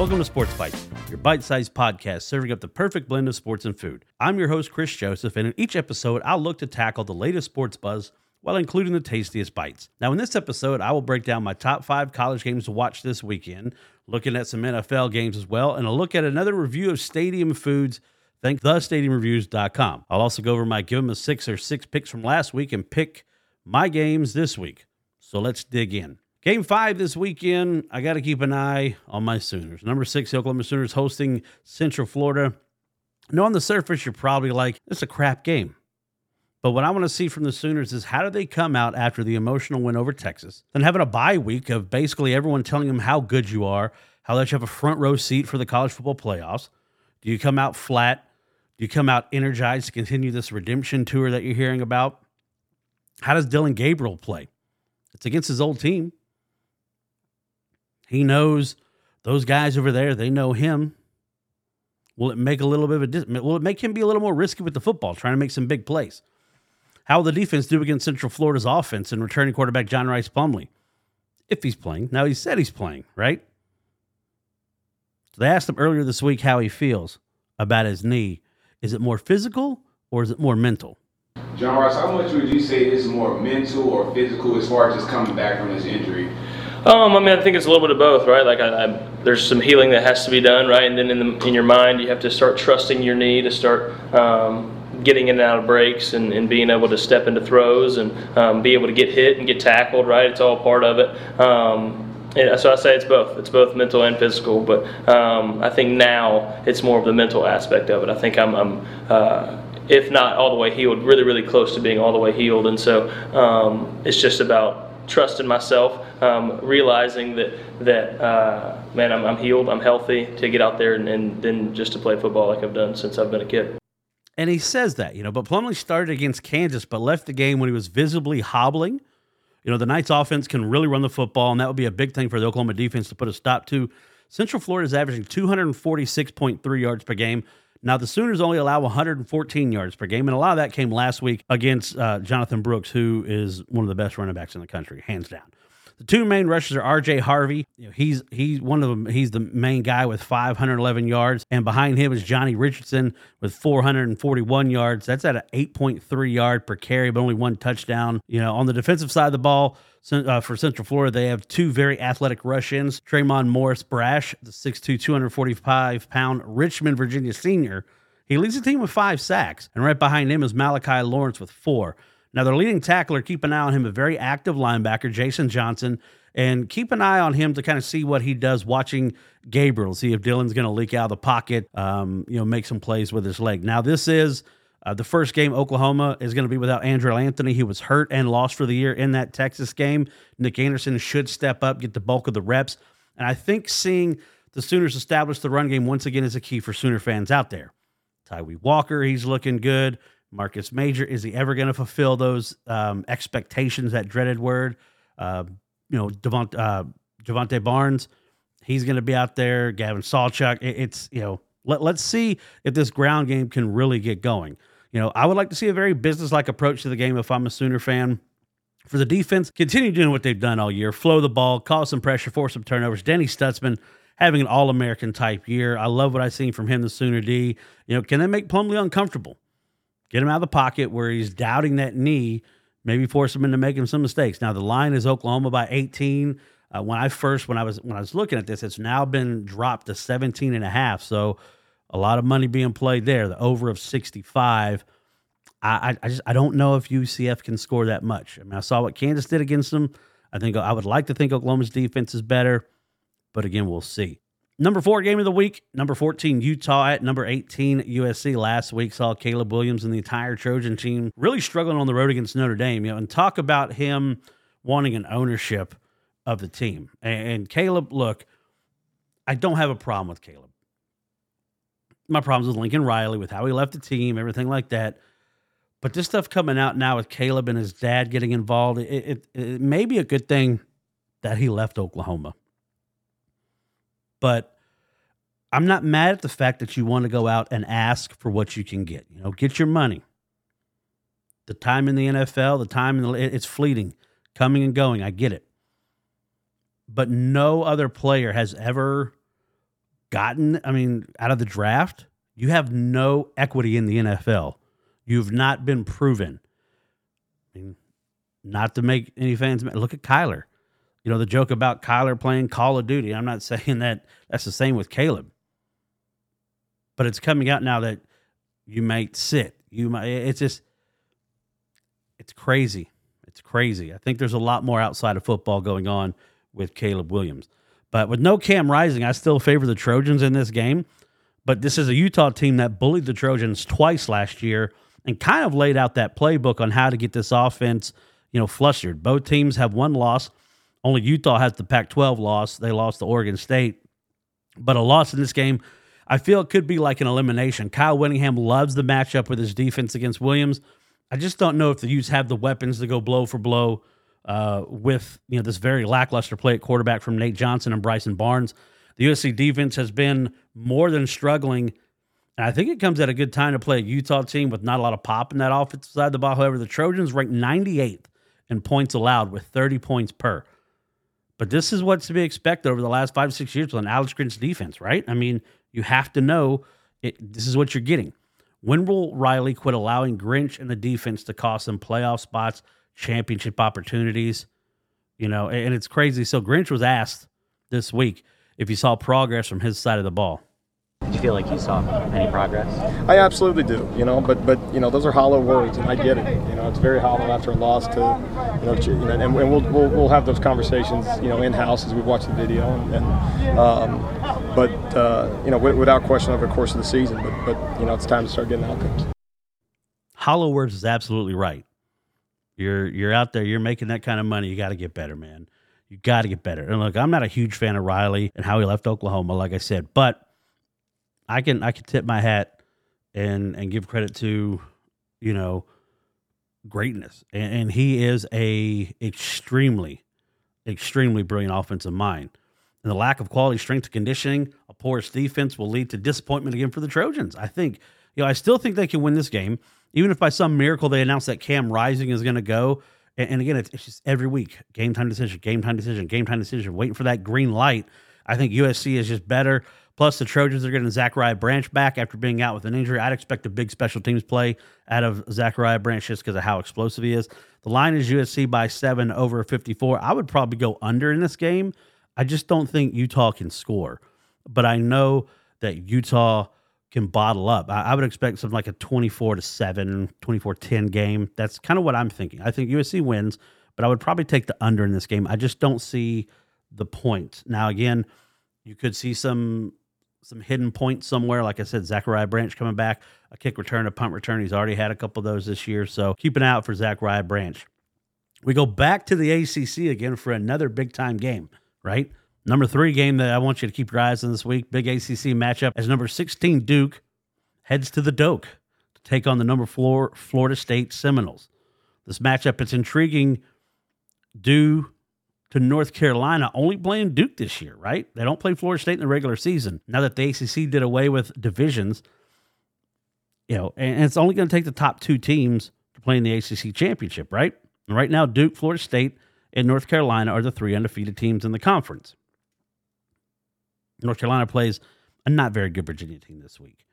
Welcome to Sports Bites, your bite sized podcast serving up the perfect blend of sports and food. I'm your host, Chris Joseph, and in each episode, I'll look to tackle the latest sports buzz while including the tastiest bites. Now, in this episode, I will break down my top five college games to watch this weekend, looking at some NFL games as well, and a look at another review of stadium foods. Thank thestadiumreviews.com. I'll also go over my give them a six or six picks from last week and pick my games this week. So let's dig in. Game five this weekend, I got to keep an eye on my Sooners. Number six, Oklahoma Sooners hosting Central Florida. Now, on the surface, you're probably like, it's a crap game. But what I want to see from the Sooners is how do they come out after the emotional win over Texas, then having a bye week of basically everyone telling them how good you are, how that you have a front row seat for the college football playoffs. Do you come out flat? Do you come out energized to continue this redemption tour that you're hearing about? How does Dillon Gabriel play? It's against his old team. He knows those guys over there, they know him. Will it make a little bit of a dis- will it make him be a little more risky with the football, trying to make some big plays? How will the defense do against Central Florida's offense and returning quarterback John Rhys Plumlee? If he's playing. Now he said he's playing, right? So they asked him earlier this week how he feels about his knee. Is it more physical or is it more mental? John Rice, how much would you say is more mental or physical as far as just coming back from this injury? Um, I mean, I think it's a little bit of both, right? Like, I, I, there's some healing that has to be done, right? And then in, the, in your mind, you have to start trusting your knee to start um, getting in and out of breaks and, and being able to step into throws and um, be able to get hit and get tackled, right? It's all part of it. Um, so I say it's both. It's both mental and physical, but um, I think now it's more of the mental aspect of it. I think I'm, I'm uh, if not all the way healed, really, really close to being all the way healed, and so um, it's just about trust in myself, um, realizing that that uh, man, I'm, I'm, healed, I'm healthy to get out there and, and, then just to play football like I've done since I've been a kid. And he says that, you know, but Plumlee started against Kansas, but left the game when he was visibly hobbling. You know, the Knights offense can really run the football, and that would be a big thing for the Oklahoma defense to put a stop to. Central Florida is averaging 246.3 yards per game. Now, the Sooners only allow 114 yards per game, and a lot of that came last week against uh, Jonathon Brooks, who is one of the best running backs in the country, hands down. The two main rushers are R.J. Harvey. You know, he's he's one of them. He's the main guy with 511 yards, and behind him is Johnny Richardson with 441 yards. That's at an 8.3 yard per carry, but only one touchdown. You know, on the defensive side of the ball, uh, for Central Florida, they have two very athletic rush ins. Tremont Morris Brash, the 6'2", 245 pound Richmond, Virginia senior. He leads the team with five sacks, and right behind him is Malachi Lawrence with four. Now, their leading tackler, keep an eye on him, a very active linebacker, Jason Johnson, and keep an eye on him to kind of see what he does watching Gabriel, see if Dillon's going to leak out of the pocket, um, you know, make some plays with his leg. Now, this is uh, the first game, Oklahoma is going to be without Andrel Anthony. He was hurt and lost for the year in that Texas game. Nic Anderson should step up, get the bulk of the reps. And I think seeing the Sooners establish the run game once again is a key for Sooner fans out there. Tyree Walker, he's looking good. Marcus Major, is he ever going to fulfill those um, expectations, that dreaded word? Uh, you know, Devont, uh, Jovantae Barnes, he's going to be out there. Gavin Sawchuk, it, it's, you know, let, let's see if this ground game can really get going. You know, I would like to see a very business-like approach to the game if I'm a Sooner fan. For the defense, continue doing what they've done all year. Flow the ball, cause some pressure, force some turnovers. Denny Stutsman having an all-American type year. I love what I've seen from him, the Sooner D. You know, can they make Plumlee uncomfortable? Get him out of the pocket where he's doubting that knee, maybe force him into making some mistakes. Now the line is Oklahoma by 18. Uh, when I first when I was when I was looking at this, it's now been dropped to 17 and a half. So a lot of money being played there. The over of 65. I, I just I don't know if UCF can score that much. I mean, I saw what Kansas did against them. I think I would like to think Oklahoma's defense is better, but again, we'll see. Number four game of the week, number 14, Utah at number 18, USC. Last week saw Caleb Williams and the entire Trojan team really struggling on the road against Notre Dame. You know, and talk about him wanting an ownership of the team. And, and Caleb, look, I don't have a problem with Caleb my problems with Lincoln Riley, with how he left the team, everything like that. But this stuff coming out now with Caleb and his dad getting involved, it, it, it may be a good thing that he left Oklahoma. But I'm not mad at the fact that you want to go out and ask for what you can get. You know, get your money. The time in the NFL, the time in the it's fleeting, coming and going. I get it. But no other player has ever gotten, I mean, out of the draft, you have no equity in the NFL. You've not been proven. I mean, not to make any fans mad. Look at Kyler. You know, the joke about Kyler playing Call of Duty. I'm not saying that that's the same with Caleb. But it's coming out now that you might sit. You might it's just it's crazy. It's crazy. I think there's a lot more outside of football going on with Caleb Williams. But with no Cam Rising, I still favor the Trojans in this game. But this is a Utah team that bullied the Trojans twice last year and kind of laid out that playbook on how to get this offense, you know, flustered. Both teams have one loss. Only Utah has the Pac 12 loss. They lost to Oregon State. But a loss in this game, I feel it could be like an elimination. Kyle Whittingham loves the matchup with his defense against Williams. I just don't know if the Utes have the weapons to go blow for blow uh, with you know this very lackluster play at quarterback from Nate Johnson and Bryson Barnes. The USC defense has been more than struggling, and I think it comes at a good time to play a Utah team with not a lot of pop in that offensive side of the ball. However, the Trojans ranked 98th in points allowed with 30 points per. But this is what's to be expected over the last five, six years with an Alex Grinch defense, right? I mean, you have to know it, this is what you're getting. When will Riley quit allowing Grinch and the defense to cost them playoff spots, championship opportunities? You know, and it's crazy. So Grinch was asked this week if he saw progress from his side of the ball. Did you feel like you saw any progress? I absolutely do, you know, but but you know those are hollow words, and I get it. You know, it's very hollow after a loss to, you know, you know and, and we'll, we'll we'll have those conversations, you know, in house as we watch the video, and, and um, but uh, you know, without question over the course of the season, but but you know, it's time to start getting outcomes. Hollow words is absolutely right. You're you're out there, you're making that kind of money. You got to get better, man. You got to get better. And look, I'm not a huge fan of Riley and how he left Oklahoma, like I said, but I can I can tip my hat and and give credit to you know greatness, and, and he is a extremely extremely brilliant offensive mind. And the lack of quality strength conditioning, a porous defense will lead to disappointment again for the Trojans. I think, you know, I still think they can win this game, even if by some miracle they announce that Cam Rising is going to go. And, and again, it's, it's, just every week game time decision, game time decision, game time decision, waiting for that green light. I think USC is just better. Plus, the Trojans are getting Zachariah Branch back after being out with an injury. I'd expect a big special teams play out of Zachariah Branch just because of how explosive he is. The line is USC by seven over 54. I would probably go under in this game. I just don't think Utah can score. But I know that Utah can bottle up. I, I would expect something like a 24 to 7, 24 10 game. That's kind of what I'm thinking. I think USC wins, but I would probably take the under in this game. I just don't see the point. Now, again, you could see some some hidden points somewhere. Like I said, Zachariah Branch coming back, a kick return, a punt return. He's already had a couple of those this year. So keep an eye out for Zachariah Branch. We go back to the ACC again for another big time game, right? Number three game that I want you to keep your eyes on this week, big ACC matchup, as number 16 Duke heads to the Doak to take on the number four Florida State Seminoles. This matchup, it's intriguing due to North Carolina only playing Duke this year, right? They don't play Florida State in the regular season. Now that the ACC did away with divisions, you know, and it's only going to take the top two teams to play in the ACC championship, right? And right now, Duke, Florida State, and North Carolina are the three undefeated teams in the conference. North Carolina plays a not very good Virginia team this week.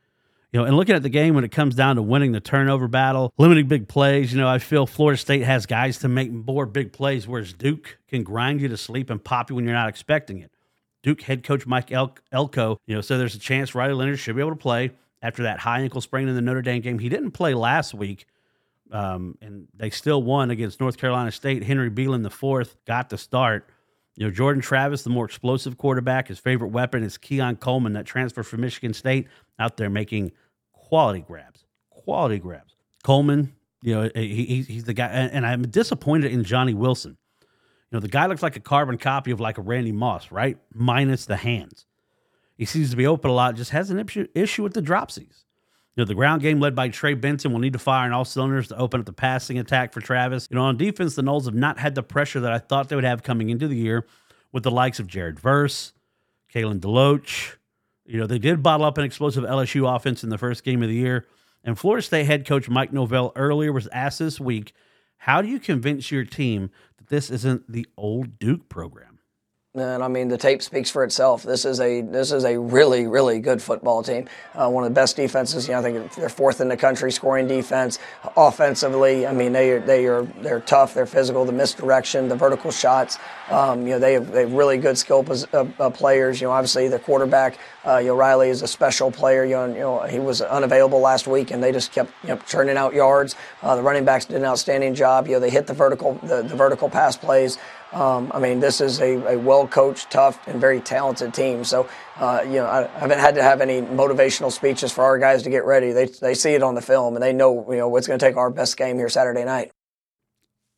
You know, and looking at the game when it comes down to winning the turnover battle, limiting big plays, you know, I feel Florida State has guys to make more big plays, whereas Duke can grind you to sleep and pop you when you're not expecting it. Duke head coach Mike El- Elko, you know, so there's a chance Riley Leonard should be able to play after that high ankle sprain in the Notre Dame game. He didn't play last week, um, and they still won against North Carolina State. Henry Belin, the fourth, got the start. You know, Jordan Travis, the more explosive quarterback, his favorite weapon is Keon Coleman, that transfer from Michigan State, out there making quality grabs, quality grabs. Coleman, you know, he, he's the guy, and, I'm disappointed in Johnny Wilson. You know, the guy looks like a carbon copy of like a Randy Moss, right? Minus the hands. He seems to be open a lot, just has an issue, issue with the dropsies. You know, the ground game led by Trey Benson will need to fire on all cylinders to open up the passing attack for Travis. You know, on defense, the Noles have not had the pressure that I thought they would have coming into the year with the likes of Jared Verse, Kalen DeLoach. You know, they did bottle up an explosive LSU offense in the first game of the year. And Florida State head coach Mike Norvell earlier was asked this week, how do you convince your team that this isn't the old Duke program? And I mean, the tape speaks for itself. This is a this is a really really good football team. Uh, one of the best defenses. You know, I think they're fourth in the country scoring defense. Offensively, I mean, they are they are they're tough. They're physical. The misdirection, the vertical shots. Um, you know, they have, they have really good skill uh, uh, players. You know, obviously the quarterback, uh, you know, Riley is a special player. You know, you know, he was unavailable last week, and they just kept you know, churning out yards. Uh, the running backs did an outstanding job. You know, they hit the vertical the, the vertical pass plays. Um, I mean, this is a, a well coached, tough, and very talented team. So, uh, you know, I haven't had to have any motivational speeches for our guys to get ready. They, they see it on the film and they know, you know, what's going to take our best game here Saturday night.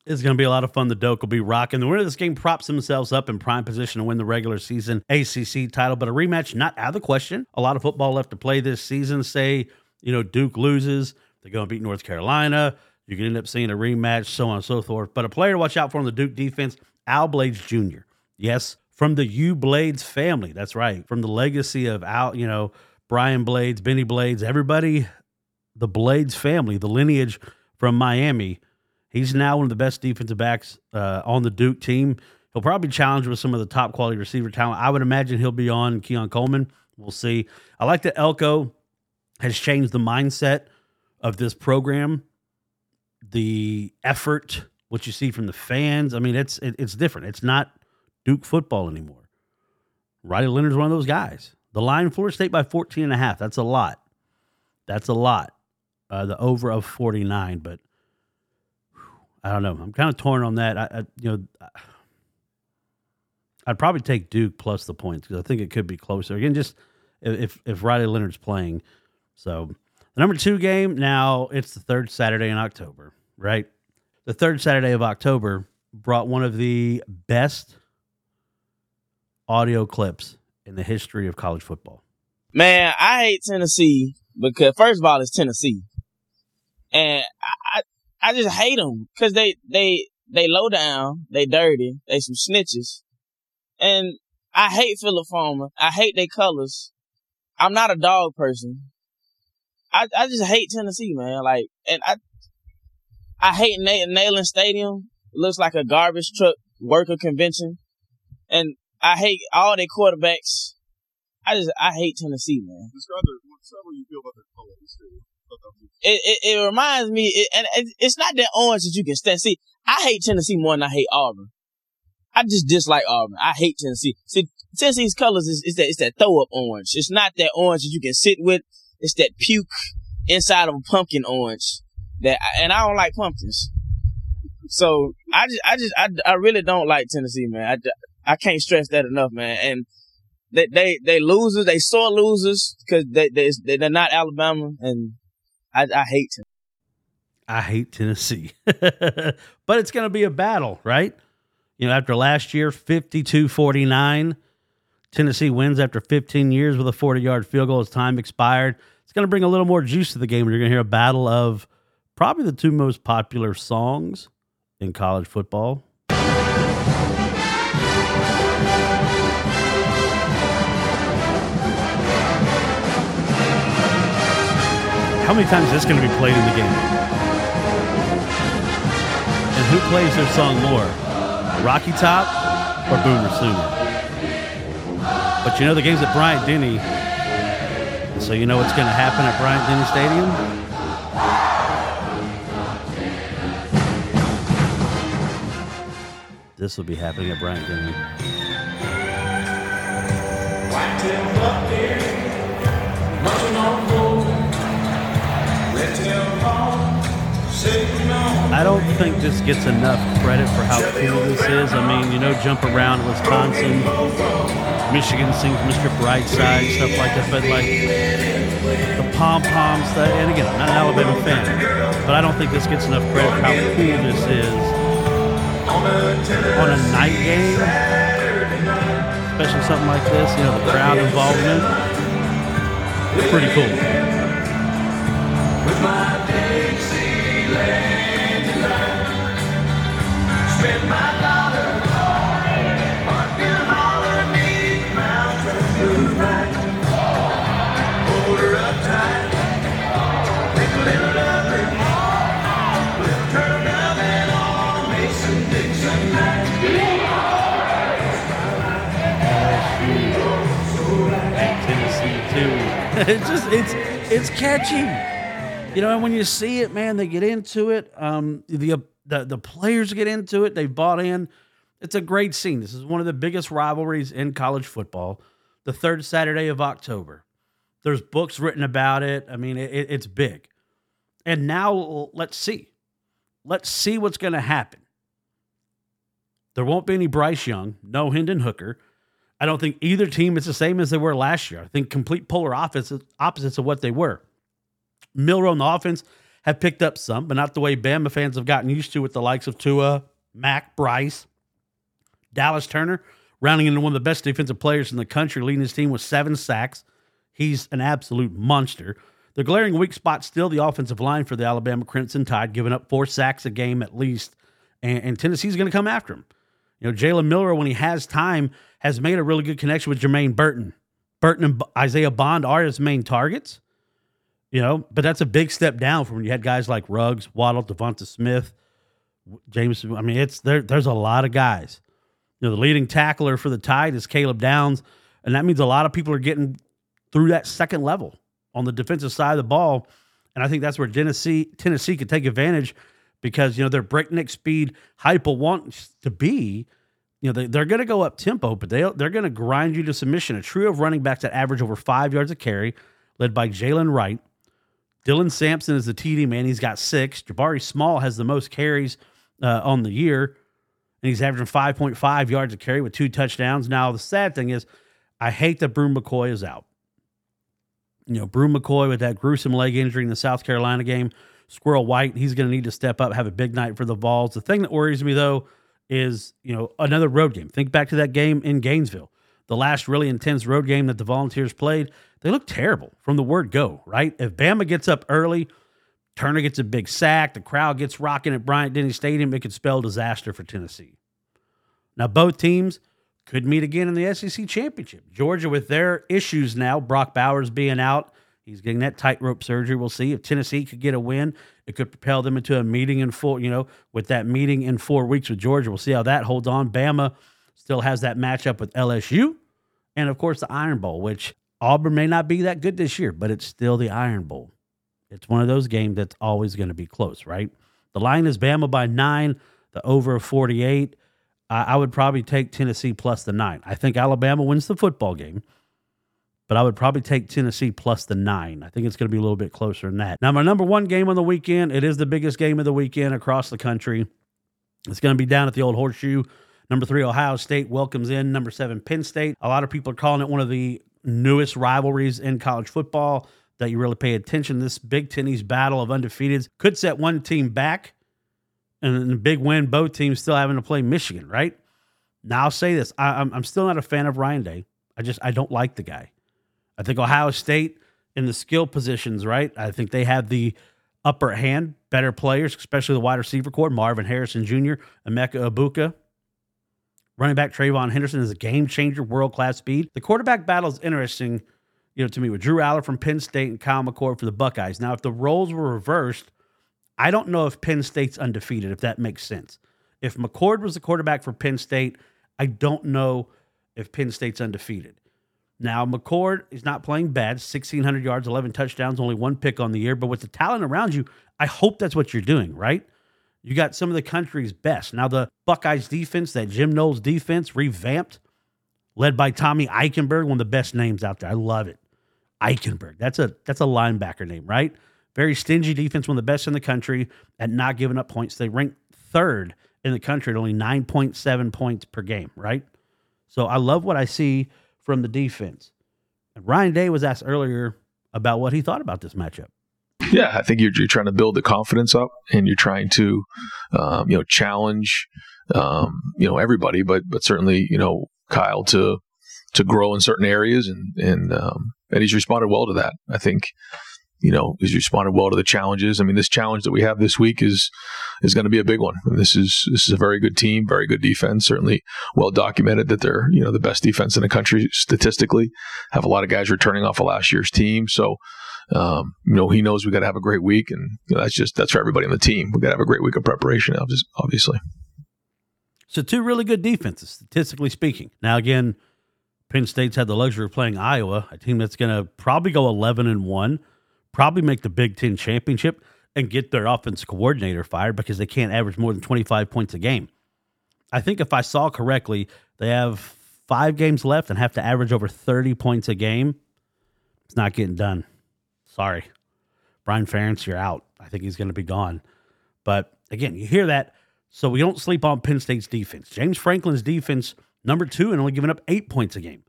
It's going to be a lot of fun. The Doak will be rocking. The winner of this game props themselves up in prime position to win the regular season ACC title, but a rematch not out of the question. A lot of football left to play this season. Say, you know, Duke loses, they're going to beat North Carolina. You can end up seeing a rematch, so on and so forth. But a player to watch out for on the Duke defense Al Blades Jr. Yes, from the U Blades family. That's right. From the legacy of Al, you know, Brian Blades, Benny Blades, everybody, the Blades family, the lineage from Miami. He's now one of the best defensive backs uh, on the Duke team. He'll probably challenge with some of the top quality receiver talent. I would imagine he'll be on Keon Coleman. We'll see. I like that Elko has changed the mindset of this program, the effort what you see from the fans. I mean, it's it, it's different. It's not Duke football anymore. Riley Leonard's one of those guys. The line Florida State by 14 and a half. That's a lot. That's a lot. Uh, the over of 49, but whew, I don't know. I'm kind of torn on that. I, I you know I'd probably take Duke plus the points because I think it could be closer. Again, just if if Riley Leonard's playing. So the number two game now it's the third Saturday in October, right? The third Saturday of October brought one of the best audio clips in the history of college football. Man, I hate Tennessee because first of all, it's Tennessee, and I I, just hate them because they they they low down, they dirty, they some snitches, and I hate Phillip Fulmer. I hate their colors. I'm not a dog person. I I just hate Tennessee, man. Like, and I I hate Neyland Stadium. It looks like a garbage truck worker convention. And I hate all their quarterbacks. I just, I hate Tennessee, man. Describe their, how you feel about their it, it, it reminds me, it, and it, it's not that orange that you can stand. See, I hate Tennessee more than I hate Auburn. I just dislike Auburn. I hate Tennessee. See, Tennessee's colors is, is that it's that throw up orange. It's not that orange that you can sit with. It's that puke inside of a pumpkin orange that, and I don't like pumpkins. So I just, I just, I, I really don't like Tennessee, man. I, I can't stress that enough, man. And they, they, they losers, they sore losers because they, they, they're not Alabama, and I, I hate them. I hate Tennessee, but it's going to be a battle, right? You know, after last year, 52 49, Tennessee wins after 15 years with a 40 yard field goal as time expired. It's going to bring a little more juice to the game. You're going to hear a battle of probably the two most popular songs in college football. How many times is this going to be played in the game? And who plays their song more? Rocky Top or Boomer Sooner? But you know the game's at Bryant Denny. So you know what's going to happen at Bryant Denny Stadium? This will be happening at Bryant Denny. I don't think this gets enough credit for how cool this is. I mean, you know, jump around Wisconsin, Michigan sings Mr. Brightside, stuff like that. But like the pom poms, and again, I'm not an Alabama fan, but I don't think this gets enough credit for how cool this is on a night game, especially something like this, you know, the crowd involvement, it's pretty cool. Spend my it's just it's it's catchy. You know, and when you see it, man, they get into it. Um, the the the players get into it. They bought in. It's a great scene. This is one of the biggest rivalries in college football. The third Saturday of October. There's books written about it. I mean, it, it's big. And now let's see. Let's see what's going to happen. There won't be any Bryce Young, no Hendon Hooker. I don't think either team is the same as they were last year. I think complete polar opposites, opposites of what they were. Milroe and the offense have picked up some, but not the way Bama fans have gotten used to with the likes of Tua, Mac, Bryce, Dallas Turner, rounding into one of the best defensive players in the country, leading his team with seven sacks. He's an absolute monster. The glaring weak spot still the offensive line for the Alabama Crimson Tide, giving up four sacks a game at least, and, and Tennessee's going to come after him. You know, Jalen Milroe, when he has time, has made a really good connection with Jermaine Burton. Burton and Isaiah Bond are his main targets. You know, but that's a big step down from when you had guys like Ruggs, Waddle, Devonta Smith, James. I mean, it's there. There's a lot of guys. You know, the leading tackler for the Tide is Caleb Downs, and that means a lot of people are getting through that second level on the defensive side of the ball. And I think that's where Tennessee Tennessee could take advantage because you know their breakneck speed Heupel wants to be. You know they, they're going to go up tempo, but they they're going to grind you to submission. A trio of running backs that average over five yards a carry, led by Jaylen Wright. Dylan Sampson is the TD man. He's got six. Jabari Small has the most carries uh, on the year, and he's averaging 5.5 yards a carry with two touchdowns. Now the sad thing is, I hate that Bru McCoy is out you know, Bru McCoy with that gruesome leg injury in the South Carolina game. Squirrel White, he's going to need to step up, have a big night for the Vols. The thing that worries me though is, you know, another road game. Think back to that game in Gainesville, the last really intense road game that the Volunteers played. They look terrible from the word go, right? If Bama gets up early, Turner gets a big sack, the crowd gets rocking at Bryant Denny Stadium, it could spell disaster for Tennessee. Now, both teams could meet again in the SEC championship. Georgia, with their issues now, Brock Bowers being out, he's getting that tightrope surgery. We'll see if Tennessee could get a win. It could propel them into a meeting in four, you know, with that meeting in four weeks with Georgia. We'll see how that holds on. Bama still has that matchup with LSU. And of course, the Iron Bowl, which Auburn may not be that good this year, but it's still the Iron Bowl. It's one of those games that's always going to be close, right? The line is Bama by nine, the over 48. I, I would probably take Tennessee plus the nine. I think Alabama wins the football game, but I would probably take Tennessee plus the nine. I think it's going to be a little bit closer than that. Now, my number one game on the weekend, it is the biggest game of the weekend across the country. It's going to be down at the old horseshoe. Number three, Ohio State welcomes in number seven, Penn State. A lot of people are calling it one of the newest rivalries in college football that you really pay attention. This Big Ten battle of undefeateds could set one team back and a big win, both teams still having to play Michigan, right? Now I'll say this: I, am I'm still not a fan of Ryan Day. I just I don't like the guy. I think Ohio State in the skill positions, right? I think they have the upper hand, better players, especially the wide receiver corps, Marvin Harrison Jr., Emeka Egbuka. Running back TreVeyon Henderson is a game changer, world class speed. The quarterback battle is interesting, you know, to me with Drew Allar from Penn State and Kyle McCord for the Buckeyes. Now, if the roles were reversed, I don't know if Penn State's undefeated, if that makes sense. If McCord was the quarterback for Penn State, I don't know if Penn State's undefeated. Now, McCord is not playing bad 1,600 yards, 11 touchdowns, only one pick on the year. But with the talent around you, I hope that's what you're doing, right? You got some of the country's best. Now, the Buckeyes defense, that Jim Knowles defense, revamped, led by Tommy Eichenberg, one of the best names out there. I love it. Eichenberg. That's a that's a linebacker name, right? Very stingy defense, one of the best in the country at not giving up points. They rank third in the country at only 9.7 points per game, right? So I love what I see from the defense. And Ryan Day was asked earlier about what he thought about this matchup. Yeah, I think you're, you're trying to build the confidence up, and you're trying to, um, you know, challenge, um, you know, everybody, but but certainly, you know, Kyle to to grow in certain areas, and and um, and he's responded well to that. I think you know, he's responded well to the challenges. I mean, this challenge that we have this week is is going to be a big one. This is this is a very good team, very good defense. Certainly well documented that they're you know the best defense in the country statistically. Have a lot of guys returning off of last year's team, so um, you know he knows we got to have a great week, and you know, that's just that's for everybody on the team. We got to have a great week of preparation, obviously. So two really good defenses, statistically speaking. Now again, Penn State's had the luxury of playing Iowa, a team that's going to probably go 11 and 1, probably make the Big Ten championship, and get their offense coordinator fired because they can't average more than 25 points a game. I think if I saw correctly, they have five games left and have to average over 30 points a game. It's not getting done. Sorry. Brian Ferentz, you're out. I think he's going to be gone. But again, you hear that. So we don't sleep on Penn State's defense. James Franklin's defense, number two, and only giving up eight points a game.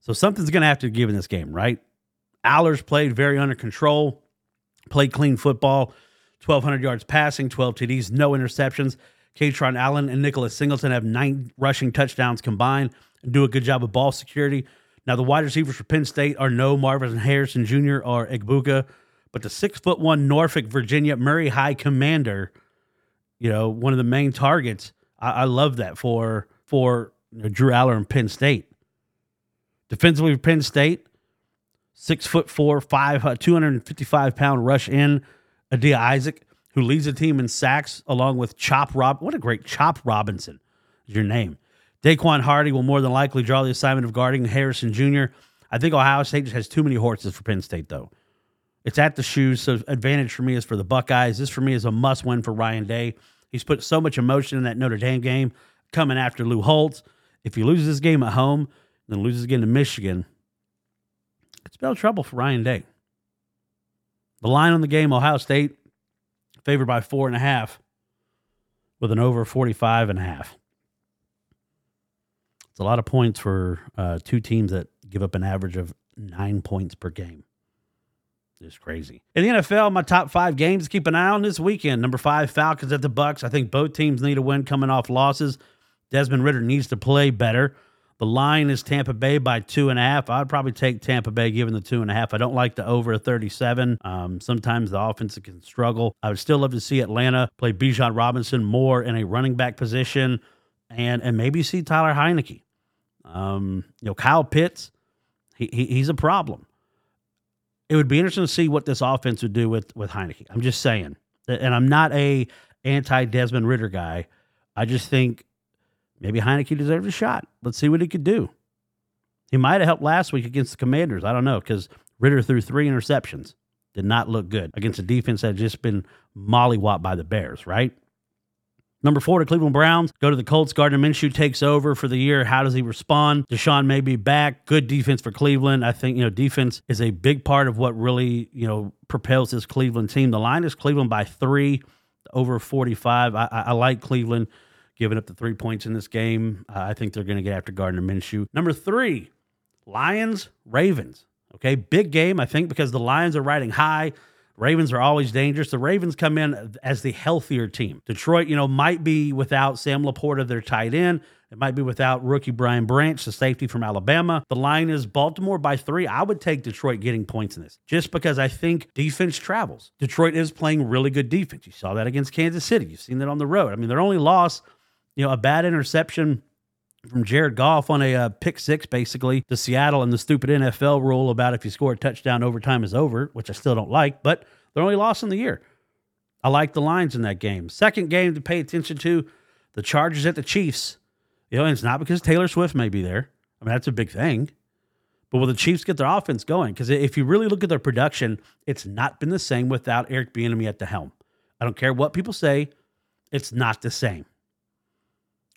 So something's going to have to give in this game, right? Allar's played very under control, played clean football, 1,200 yards passing, 12 TDs, no interceptions. Kaytron Allen and Nicholas Singleton have nine rushing touchdowns combined and do a good job of ball security. Now, the wide receivers for Penn State are no Marvin Harrison Jr. or Egbuka, but the six foot one Norfolk, Virginia Murray High commander, you know, one of the main targets. I, I love that for for you know, Drew Allar and Penn State. Defensively Penn State, six foot four, five, uh, 255 pound rush in Adisa Isaac, who leads the team in sacks along with Chop Rob. What a great Chop Robinson is your name. Daequan Hardy will more than likely draw the assignment of guarding Harrison Jr. I think Ohio State just has too many horses for Penn State, though. It's at the shoes, so advantage for me is for the Buckeyes. This for me is a must win for Ryan Day. He's put so much emotion in that Notre Dame game, coming after Lou Holtz. If he loses this game at home, then loses again to Michigan, it's spell trouble for Ryan Day. The line on the game, Ohio State favored by four and a half with an over 45 and a half. It's a lot of points for uh, two teams that give up an average of nine points per game. It's crazy. In the NFL, my top five games to keep an eye on this weekend. Number five, Falcons at the Bucks. I think both teams need a win coming off losses. Desmond Ridder needs to play better. The line is Tampa Bay by two and a half. I'd probably take Tampa Bay given the two and a half. I don't like the over a 37. Um, sometimes the offense can struggle. I would still love to see Atlanta play Bijan Robinson more in a running back position and and maybe see Taylor Heinicke. Um, you know, Kyle Pitts, he, he, he's a problem. It would be interesting to see what this offense would do with with Heinicke. I'm just saying, and I'm not a anti Desmond Ridder guy. I just think maybe Heinicke deserves a shot. Let's see what he could do. He might have helped last week against the Commanders. I don't know because Ridder threw three interceptions. Did not look good against a defense that had just been mollywopped by the Bears, right? Number four, to Cleveland Browns go to the Colts. Gardner Minshew takes over for the year. How does he respond? Deshaun may be back. Good defense for Cleveland. I think, you know, defense is a big part of what really, you know, propels this Cleveland team. The line is Cleveland by three, over 45. I, I, I like Cleveland giving up the three points in this game. Uh, I think they're going to get after Gardner Minshew. Number three, Lions, Ravens. Okay, big game, I think, because the Lions are riding high. Ravens are always dangerous. The Ravens come in as the healthier team. Detroit, you know, might be without Sam Laporta, their tight end. It might be without rookie Brian Branch, the safety from Alabama. The line is Baltimore by three. I would take Detroit getting points in this just because I think defense travels. Detroit is playing really good defense. You saw that against Kansas City. You've seen that on the road. I mean, their only loss, you know, a bad interception from Jared Goff on a uh, pick six, basically, to Seattle and the stupid NFL rule about if you score a touchdown, overtime is over, which I still don't like, but they're only lost in the year. I like the lines in that game. Second game to pay attention to the Chargers at the Chiefs. You know, and it's not because Taylor Swift may be there. I mean, that's a big thing. But will the Chiefs get their offense going? Because if you really look at their production, it's not been the same without Eric Bieniemy at the helm. I don't care what people say, it's not the same.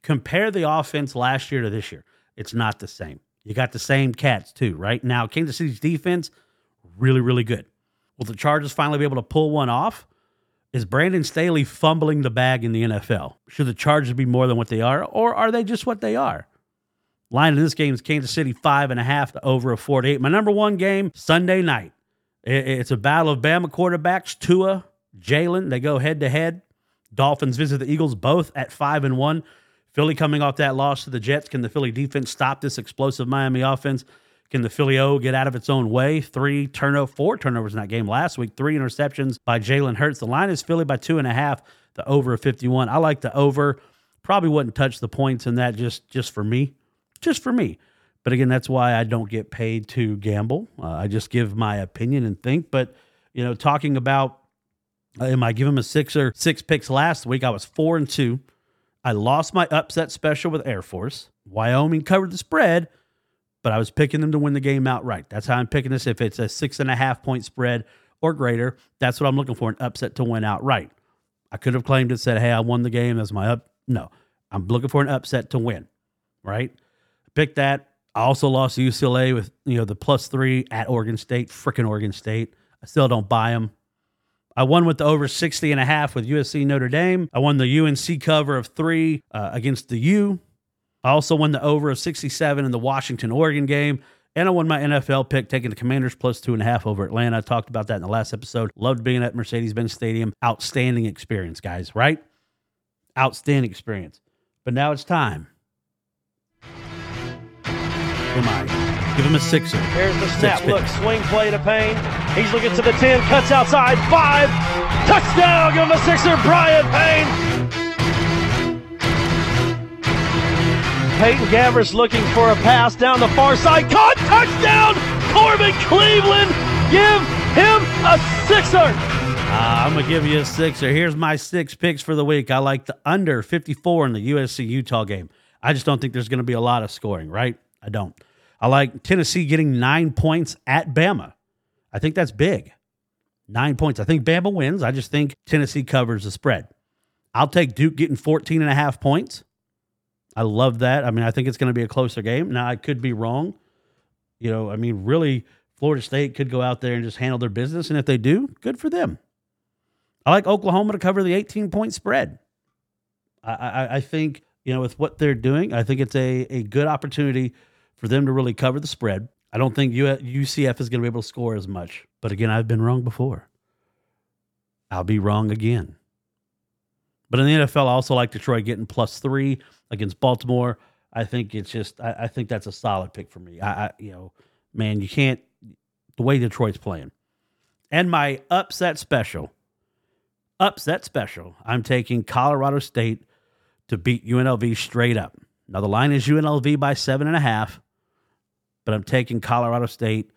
Compare the offense last year to this year. It's not the same. You got the same cats too, right? Now, Kansas City's defense, really, really good. Will the Chargers finally be able to pull one off? Is Brandon Staley fumbling the bag in the NFL? Should the Chargers be more than what they are, or are they just what they are? Line in this game is Kansas City five and a half to over a 48. My number one game, Sunday night. It's a battle of Bama quarterbacks, Tua, Jalen. They go head to head. Dolphins visit the Eagles, both at five and one. Philly coming off that loss to the Jets. Can the Philly defense stop this explosive Miami offense? Can the Philly O get out of its own way? Three turnover, four turnovers in that game last week. Three interceptions by Jalen Hurts. The line is Philly by two and a half. The over of 51. I like the over. Probably wouldn't touch the points in that just just for me, just for me. But again, that's why I don't get paid to gamble. Uh, I just give my opinion and think. But you know, talking about uh, am I giving him a six or six picks last week? I was four and two. I lost my upset special with Air Force. Wyoming covered the spread, but I was picking them to win the game outright. That's how I'm picking this. If it's a six and a half point spread or greater, that's what I'm looking for an upset to win outright. I could have claimed it, said, hey, I won the game. That's my up. No, I'm looking for an upset to win, right? Pick that. I also lost UCLA with, you know, the plus three at Oregon State, freaking Oregon State. I still don't buy them. I won with the over 60 and a half with USC Notre Dame. I won the UNC cover of three uh, against the U. I also won the over of 67 in the Washington Oregon game. And I won my NFL pick, taking the Commanders plus two and a half over Atlanta. I talked about that in the last episode. Loved being at Mercedes Benz Stadium. Outstanding experience, guys, right? Outstanding experience. But now it's time. Am I? Give him a sixer. Here's the snap. pick. Look, swing play to Payne. He's looking to the 10, cuts outside. Five. Touchdown. Give him a sixer. Brian Payne. Peyton Gavris looking for a pass down the far side. Caught. Touchdown. Corbin Cleveland. Give him a sixer. Uh, I'm gonna give you a sixer. Here's my six picks for the week. I like the under 54 in the USC Utah game. I just don't think there's gonna be a lot of scoring, right? I don't. I like Tennessee getting nine points at Bama. I think that's big. Nine points. I think Bama wins. I just think Tennessee covers the spread. I'll take Duke getting 14 and a half points. I love that. I mean, I think it's going to be a closer game. Now, I could be wrong. You know, I mean, really, Florida State could go out there and just handle their business. And if they do, good for them. I like Oklahoma to cover the 18 point spread. I, I, I think, you know, with what they're doing, I think it's a, a good opportunity for them to really cover the spread. I don't think UCF is going to be able to score as much. But again, I've been wrong before. I'll be wrong again. But in the NFL, I also like Detroit getting plus three against Baltimore. I think it's just, I, I think that's a solid pick for me. I, I, you know, man, you can't, the way Detroit's playing. And my upset special, upset special, I'm taking Colorado State to beat UNLV straight up. Now, the line is UNLV by seven and a half, but I'm taking Colorado State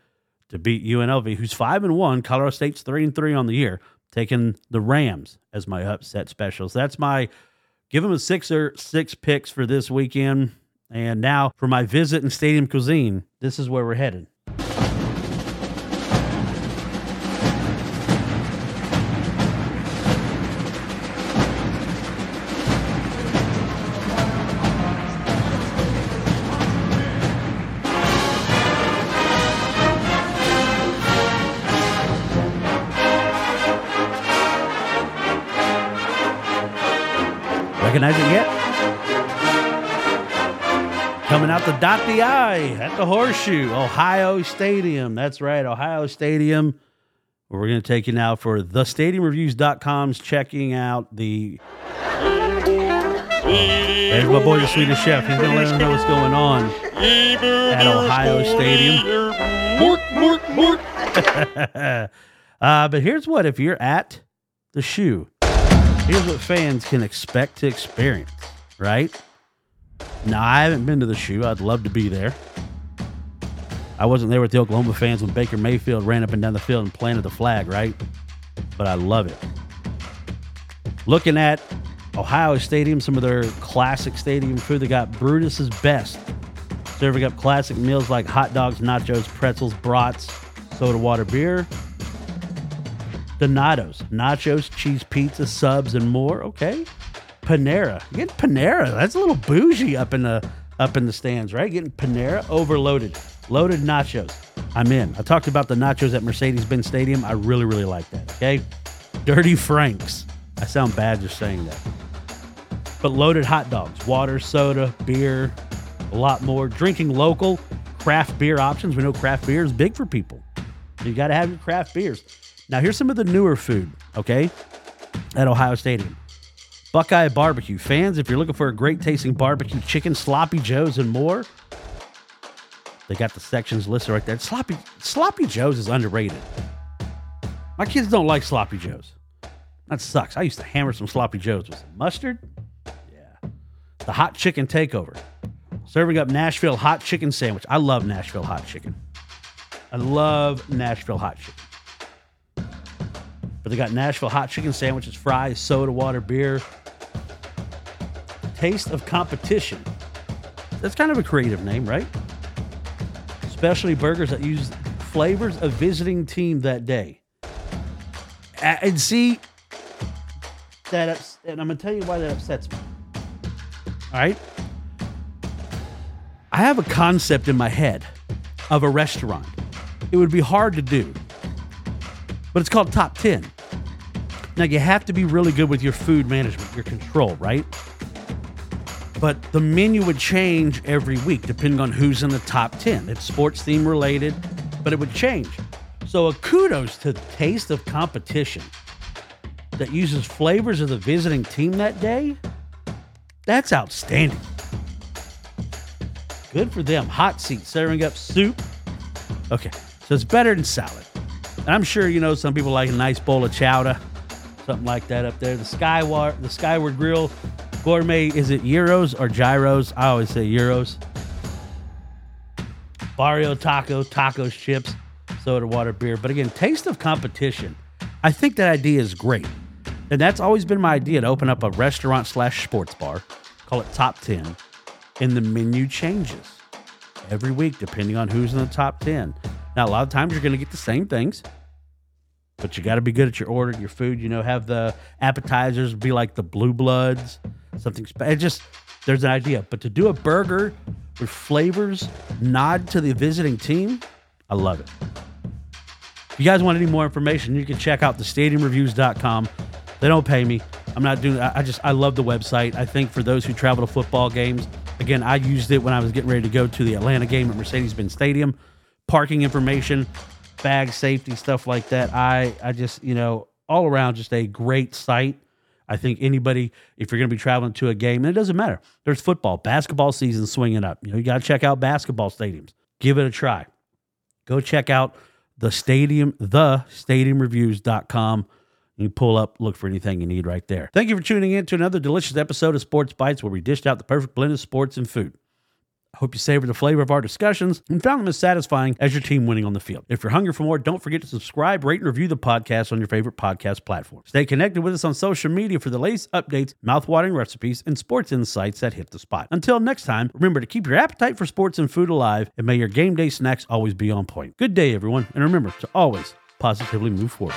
to beat UNLV, who's five and one. Colorado State's three and three on the year. Taking the Rams as my upset specials. That's my give them a six or six picks for this weekend. And now for my visit in Stadium Cuisine, this is where we're headed. Recognize it yet? Coming out the dot the I at the horseshoe, Ohio Stadium. That's right, Ohio Stadium. We're going to take you now for the thestadiumreviews.com's checking out the. There's my boy, the Swedish chef. He's going to let us know what's going on at Ohio Stadium. uh, but here's what if you're at the shoe, here's what fans can expect to experience, right? Now, I haven't been to the shoe. I'd love to be there. I wasn't there with the Oklahoma fans when Baker Mayfield ran up and down the field and planted the flag, right? But I love it. Looking at Ohio Stadium, some of their classic stadium food, they got Brutus's Best, serving up classic meals like hot dogs, nachos, pretzels, brats, soda water, beer. Donatos, nachos, cheese pizza, subs, and more. Okay. Panera. You get Panera. That's a little bougie up in the up in the stands, right? Getting Panera overloaded. Loaded nachos. I'm in. I talked about the nachos at Mercedes-Benz Stadium. I really, really like that. Okay. Dirty Franks. I sound bad just saying that. But loaded hot dogs, water, soda, beer, a lot more. Drinking local craft beer options. We know craft beer is big for people. You got to have your craft beers. Now, here's some of the newer food, okay, at Ohio Stadium. Buckeye Barbecue. Fans, if you're looking for a great tasting barbecue chicken, sloppy joes, and more, they got the sections listed right there. Sloppy Sloppy Joe's is underrated. My kids don't like sloppy joes. That sucks. I used to hammer some sloppy joes with some mustard. Yeah. The hot chicken takeover. Serving up Nashville hot chicken sandwich. I love Nashville hot chicken. I love Nashville hot chicken. They got Nashville hot chicken sandwiches, fries, soda, water, beer. Taste of competition. That's kind of a creative name, right? specialty burgers that use flavors of visiting team that day. And see, that ups- and I'm gonna tell you why that upsets me. All right, I have a concept in my head of a restaurant. It would be hard to do, but it's called top ten. Now you have to be really good with your food management, your control, right? But the menu would change every week depending on who's in the top 10. It's sports theme related, but it would change. So a kudos to the Taste of Competition that uses flavors of the visiting team that day. That's outstanding. Good for them. Hot seat serving up soup. Okay, so it's better than salad. And I'm sure you know some people like a nice bowl of chowder, something like that up there. The Skyward, the Skyward Grill Gourmet, is it euros or gyros? I always say euros. Barrio Taco, tacos, chips, soda, water, beer. But again, taste of competition. I think that idea is great. And that's always been my idea to open up a restaurant slash sports bar, call it Top 10, and the menu changes every week depending on who's in the top 10. Now, a lot of times you're going to get the same things, but you got to be good at your order, your food. You know, have the appetizers be like the blue bloods, something special. Just there's an idea, but to do a burger with flavors nod to the visiting team, I love it. If you guys want any more information, you can check out the stadiumreviews.com. They don't pay me. I'm not doing I just I love the website. I think for those who travel to football games, again, I used it when I was getting ready to go to the Atlanta game at Mercedes-Benz Stadium. Parking information, bag safety, stuff like that. I I just, you know, all around just a great site. I think anybody, if you're going to be traveling to a game, and it doesn't matter. There's football, basketball season swinging up. You know, you got to check out basketball stadiums. Give it a try. Go check out the stadium, the stadiumreviews.com. You pull up, look for anything you need right there. Thank you for tuning in to another delicious episode of Sports Bites where we dished out the perfect blend of sports and food. I hope you savored the flavor of our discussions and found them as satisfying as your team winning on the field. If you're hungry for more, don't forget to subscribe, rate, and review the podcast on your favorite podcast platform. Stay connected with us on social media for the latest updates, mouthwatering recipes, and sports insights that hit the spot. Until next time, remember to keep your appetite for sports and food alive, and may your game day snacks always be on point. Good day, everyone, and remember to always positively move forward.